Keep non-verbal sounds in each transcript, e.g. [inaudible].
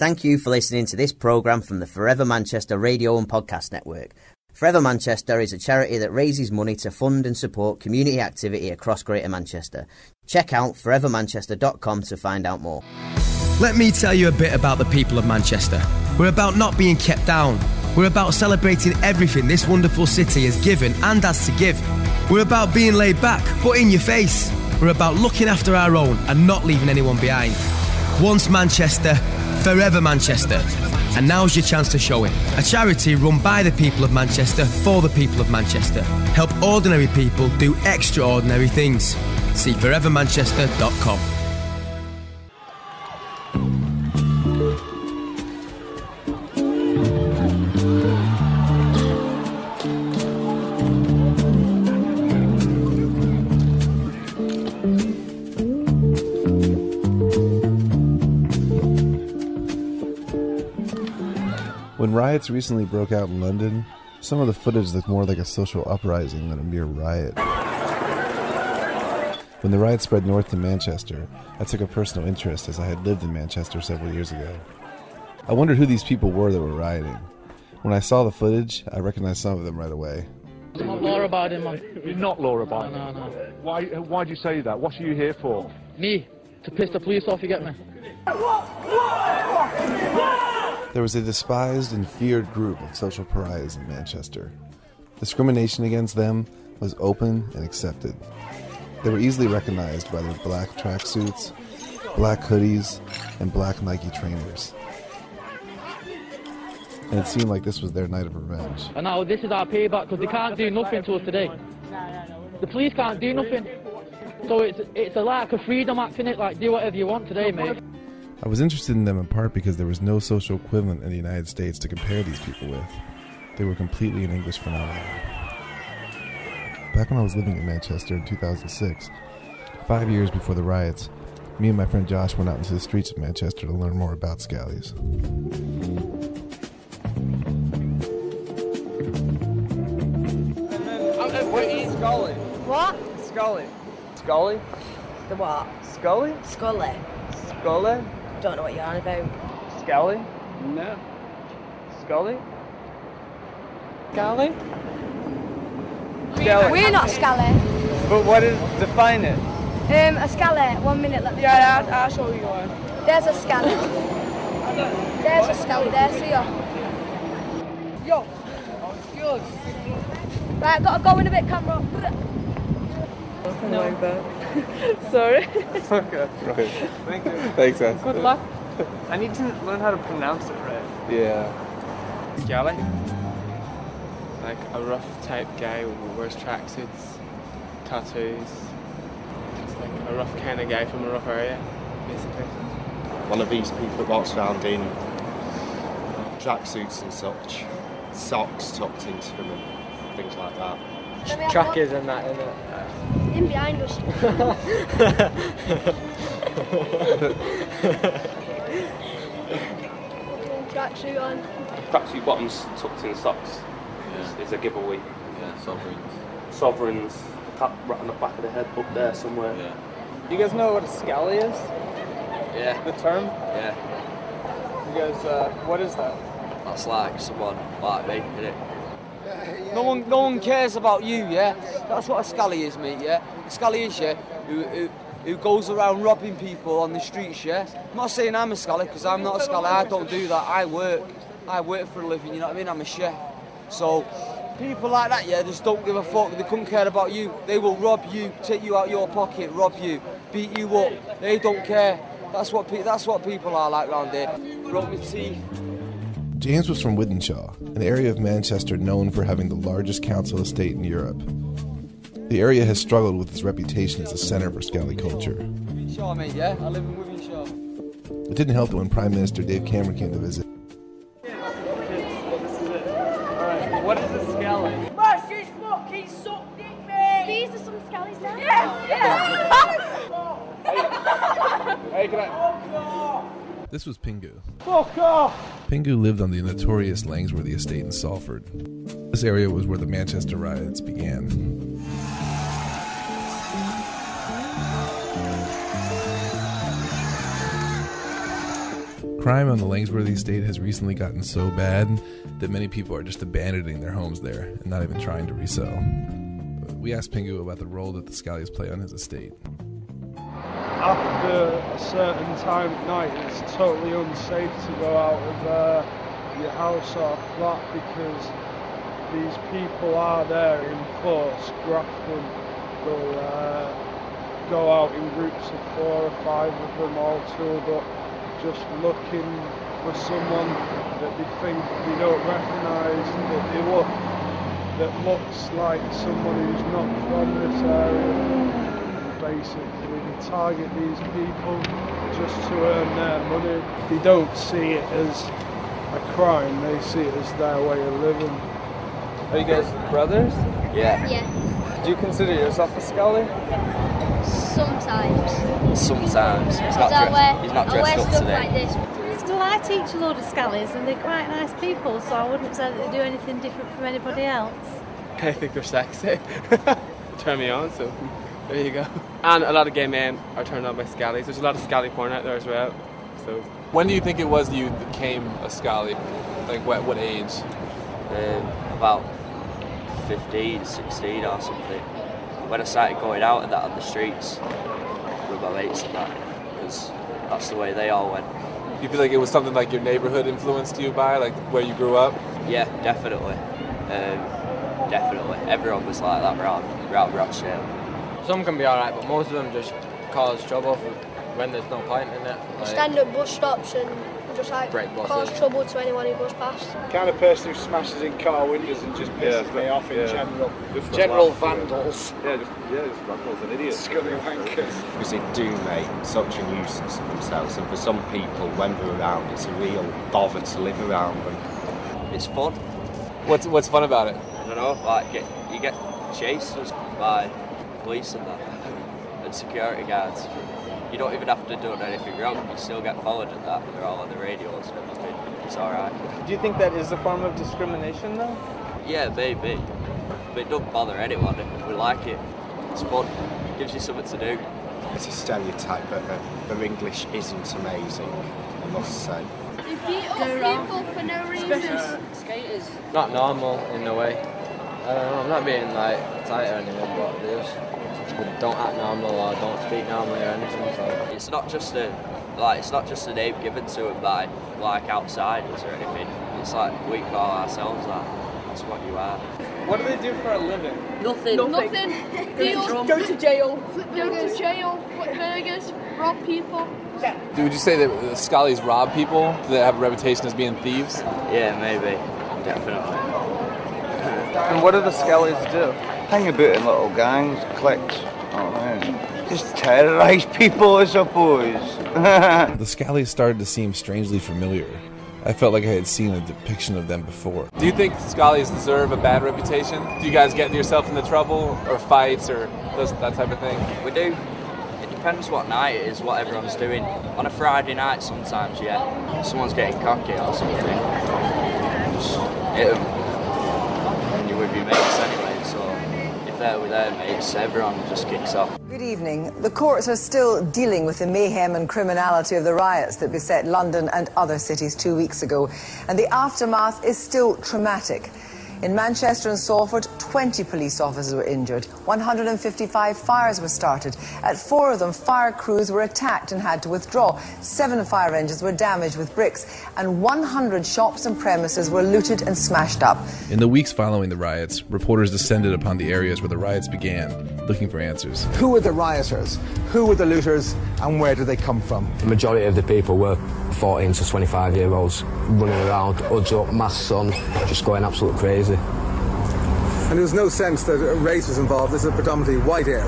Thank you for listening to this programme from the Forever Manchester radio and podcast network. Forever Manchester is a charity that raises money to fund and support community activity across Greater Manchester. Check out forevermanchester.com to find out more. Let me tell you a bit about the people of Manchester. We're about not being kept down. We're about celebrating everything this wonderful city has given and has to give. We're about being laid back, but in your face. We're about looking after our own and not leaving anyone behind. Once Manchester, forever Manchester. And now's your chance to show it. A charity run by the people of Manchester for the people of Manchester. Help ordinary people do extraordinary things. See forevermanchester.com. When riots recently broke out in London, some of the footage looked more like a social uprising than a mere riot. When the riot spread north to Manchester, I took a personal interest as I had lived in Manchester several years ago. I wondered who these people were that were rioting. When I saw the footage, I recognized some of them right away. I'm not Laura Biden, man. You're not Laura Biden. No, no. Why? Why do you say that? What are you here for? Me, to piss the police off, you get me? There was a despised and feared group of social pariahs in Manchester. Discrimination against them was open and accepted. They were easily recognized by their black tracksuits, black hoodies, and black Nike trainers. And it seemed like this was their night of revenge. And now this is our payback because they can't do nothing to us today. The police can't do nothing. So it's it's a lack of freedom acting it, like do whatever you want today, mate. I was interested in them in part because there was no social equivalent in the United States to compare these people with. They were completely an English phenomenon. Back when I was living in Manchester in 2006, five years before the riots, me and my friend Josh went out into the streets of Manchester to learn more about Scallies. Scully. What? Scully. Scully? The what? Scully? Scully. Scully? Don't know what you're on about. Scully? No. Scully? Scully? Scully. We're not Scully. But what is, define it. Um, a Scully. One minute, let me. Yeah, I'll, I'll show you one. There's a Scully. There's a Scully there, see ya. Yo. Skills. Right, gotta go in a bit, camera. No. Like [laughs] that. Sorry. okay. Right. Thank you. Thanks, man. Good luck. I need to learn how to pronounce it right. Yeah. Scally. Like a rough type guy who wears tracksuits, tattoos. Just like a rough kind of guy from a rough area, basically. One of these people that walks around in tracksuits and such, socks tucked into them and things like that. Trackers and that, innit? In behind us. [laughs] Tracksuit on. Tracksuit bottoms tucked in socks is, is a giveaway. Yeah, sovereigns. Sovereigns, cap right on the back of the head, up there somewhere. Yeah. You guys know what a scally is? Yeah. The term? Yeah. You guys, uh, what is that? That's like someone like me, innit? No one, no one cares about you, yeah. That's what a scally is, mate. Yeah, a scally is, yeah, who, who, who goes around robbing people on the streets, yeah. I'm not saying I'm a scally because I'm not a scally. I don't do that. I work, I work for a living. You know what I mean? I'm a chef. So people like that, yeah, just don't give a fuck. They couldn't care about you. They will rob you, take you out your pocket, rob you, beat you up. They don't care. That's what pe- that's what people are like round here. Broke my teeth. James was from Wythenshawe, an area of Manchester known for having the largest council estate in Europe. The area has struggled with its reputation as a center for Scally culture. Wythenshawe, mate. Yeah, I live in Wythenshawe. It didn't help that when Prime Minister Dave Cameron came to visit, This was Pingu. Fuck off! Pingu lived on the notorious Langworthy estate in Salford. This area was where the Manchester riots began. Crime on the Langworthy estate has recently gotten so bad that many people are just abandoning their homes there and not even trying to resell. We asked Pingu about the role that the Scallies play on his estate. After a certain time at night, it's totally unsafe to go out of uh, your house or flat because these people are there in force. Grafton will uh, go out in groups of four or five of them all tooled up, just looking for someone that they think they don't recognise, that they look, that looks like someone who's not from this. Basically, they target these people just to earn their money. They don't see it as a crime, they see it as their way of living. Are you guys brothers? Yeah. Yeah. Do you consider yourself a Scully? Sometimes. Sometimes. He's not Because dressed, wear, he's not I wear dressed up stuff today. like this. Still, I teach a load of scallies and they're quite nice people, so I wouldn't say that they do anything different from anybody else. I think they're sexy. [laughs] Turn me on, so there you go. [laughs] And a lot of gay men are turned on by scallies. There's a lot of scally porn out there as well. So When do you think it was you became a Scally? Like what, what age? Um, about 15, 16 or something. When I started going out and that on the streets with my mates and that, because that's the way they all went. You feel like it was something like your neighborhood influenced you by, like where you grew up? Yeah, definitely. Um, definitely. Everyone was like that around, around Rochdale. Some can be alright, but most of them just cause trouble for when there's no point in it. Like, Stand at bus stops and just like Break cause trouble to anyone who goes past. kind of person who smashes in car windows and just pisses me off in yeah. general. Just general laugh. vandals. Yeah, just yeah, just vandals and idiots. Scummy wankers. Because they do make such a nuisance of themselves, and for some people, when they're around, it's a real bother to live around them. It's fun. What's what's fun about it? I don't know, like get, you get chased by police and that, and security guards. You don't even have to do anything wrong. You still get followed at that. They're all on the radios and everything. It's all right. Do you think that is a form of discrimination, though? Yeah, maybe. But it don't bother anyone. We like it. It's fun. Gives you something to do. It's a stereotype, but their, their English isn't amazing, I must say. They beat up people for no reason. skaters. Not normal in a way. I don't know, I'm not being like tight or anything, but they just don't act normal or don't speak normally or anything. So It's not just a like it's not just a name given to them by like outsiders or anything. It's like we call ourselves that. That's what you are. What do they do for a living? Nothing. Nothing. Deal. [laughs] Go to jail. Go to jail. Flip burgers. Rob people. Would you say that the Scallies rob people? Do they have a reputation as being thieves? Yeah, maybe. Definitely. And what do the Scullies do? Hang about in little gangs, cliques. Oh man. Just terrorise [laughs] people, I suppose. [laughs] The Scallies started to seem strangely familiar. I felt like I had seen a depiction of them before. Do you think Scallies deserve a bad reputation? Do you guys get yourself into trouble or fights or those, that type of thing? We do. It depends what night it is, what everyone's doing. On a Friday night, sometimes, yeah, someone's getting cocky or something. Just hit 'em. And you're with your mates anyway, with their mates, everyone just kicks off. Good evening. The courts are still dealing with the mayhem and criminality of the riots that beset London and other cities two weeks ago, and the aftermath is still traumatic. In Manchester and Salford, 20 police officers were injured. 155 fires were started. At four of them, fire crews were attacked and had to withdraw. Seven fire engines were damaged with bricks, and 100 shops and premises were looted and smashed up. In the weeks following the riots, reporters descended upon the areas where the riots began, looking for answers. Who were the rioters? Who were the looters? And where did they come from? The majority of the people were 14 to 25 year olds running around, hoods up, masks on, just going absolutely crazy. And there was no sense that race was involved. This is a predominantly white area.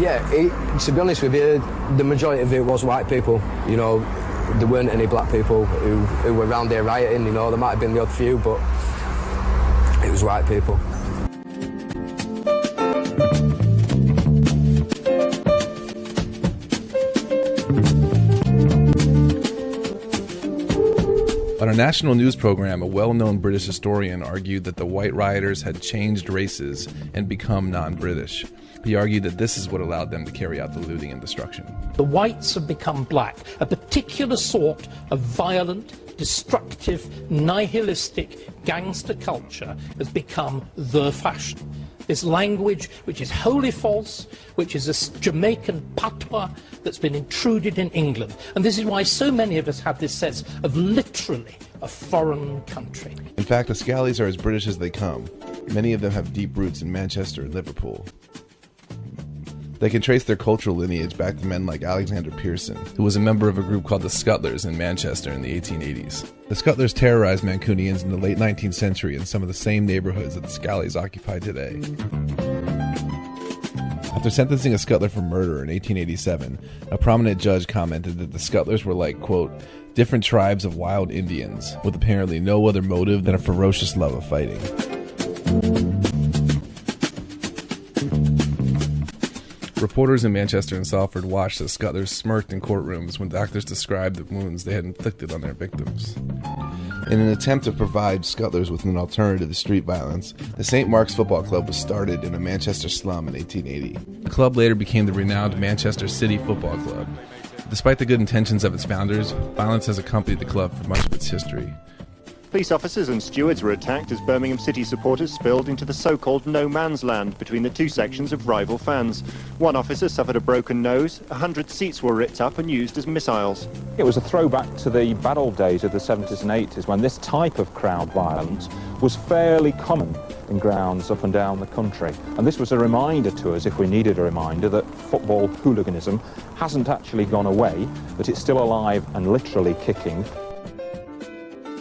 Yeah, it, to be honest with you, the majority of it was white people. You know, there weren't any black people who, who were around there rioting, you know, there might have been the odd few, but it was white people. A national news program, a well known British historian argued that the white rioters had changed races and become non British. He argued that this is what allowed them to carry out the looting and destruction. The whites have become black, a particular sort of violent, destructive, nihilistic gangster culture has become the fashion. This language, which is wholly false, which is a Jamaican patois that's been intruded in England. And this is why so many of us have this sense of literally a foreign country. In fact, the Scallies are as British as they come. Many of them have deep roots in Manchester and Liverpool. They can trace their cultural lineage back to men like Alexander Pearson, who was a member of a group called the Scuttlers in Manchester in the 1880s. The Scuttlers terrorized Mancunians in the late 19th century in some of the same neighborhoods that the Scallies occupy today. After sentencing a Scuttler for murder in 1887, a prominent judge commented that the Scuttlers were like, quote, different tribes of wild Indians, with apparently no other motive than a ferocious love of fighting. Reporters in Manchester and Salford watched as Scuttlers smirked in courtrooms when doctors described the wounds they had inflicted on their victims. In an attempt to provide Scuttlers with an alternative to street violence, the St. Mark's Football Club was started in a Manchester slum in 1880. The club later became the renowned Manchester City Football Club. Despite the good intentions of its founders, violence has accompanied the club for much of its history. Police officers and stewards were attacked as Birmingham City supporters spilled into the so-called no man's land between the two sections of rival fans. One officer suffered a broken nose, a hundred seats were ripped up and used as missiles. It was a throwback to the bad old days of the 70s and 80s when this type of crowd violence was fairly common in grounds up and down the country. And this was a reminder to us, if we needed a reminder, that football hooliganism hasn't actually gone away, that it's still alive and literally kicking.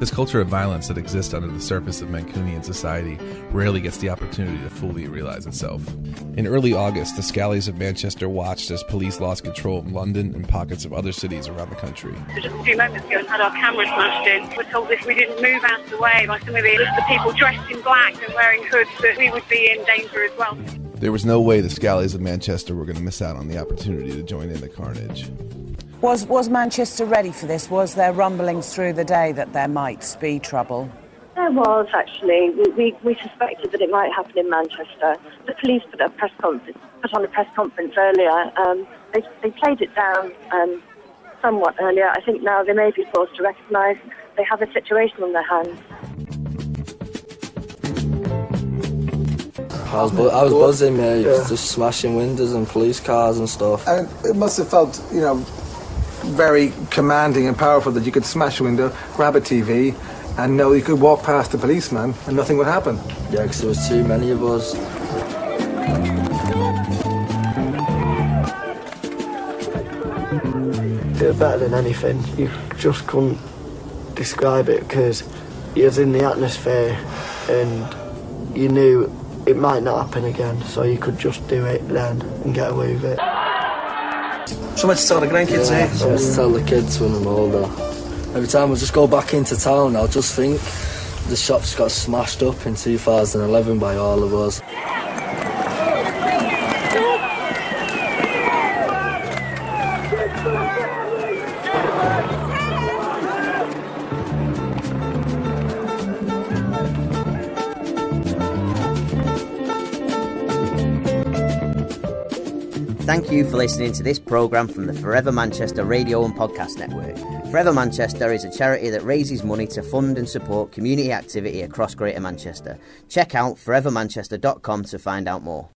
This culture of violence that exists under the surface of Mancunian society rarely gets the opportunity to fully realize itself. In early August, the Scallies of Manchester watched as police lost control of London and pockets of other cities around the country. Just a few moments ago, and had our camera smashed in. We're told if we didn't move out of the way by some of the, the people dressed in black and wearing hoods, that we would be in danger as well. There was no way the Scallies of Manchester were going to miss out on the opportunity to join in the carnage. Was, was Manchester ready for this? Was there rumblings through the day that there might be trouble? There was actually. We, we, we suspected that it might happen in Manchester. The police put a press conference, put on a press conference earlier. Um, they, they played it down um, somewhat earlier. I think now they may be forced to recognise they have a situation on their hands. I was, bu- I was buzzing, mate, yeah. just smashing windows and police cars and stuff. And it must have felt, you know, very commanding and powerful that you could smash a window, grab a TV, and know you could walk past the policeman and nothing would happen. Yeah, because there was too many of us. It was better than anything. You just couldn't describe it because you was in the atmosphere and you knew it might not happen again, so you could just do it then and get away with it. So much to tell the grandkids, yeah, eh? So much to tell the kids when I'm older. Every time I just go back into town, I'll just think the shops got smashed up in 2011 by all of us. Thank you for listening to this programme from the Forever Manchester Radio and Podcast Network. Forever Manchester is a charity that raises money to fund and support community activity across Greater Manchester. Check out forevermanchester.com to find out more.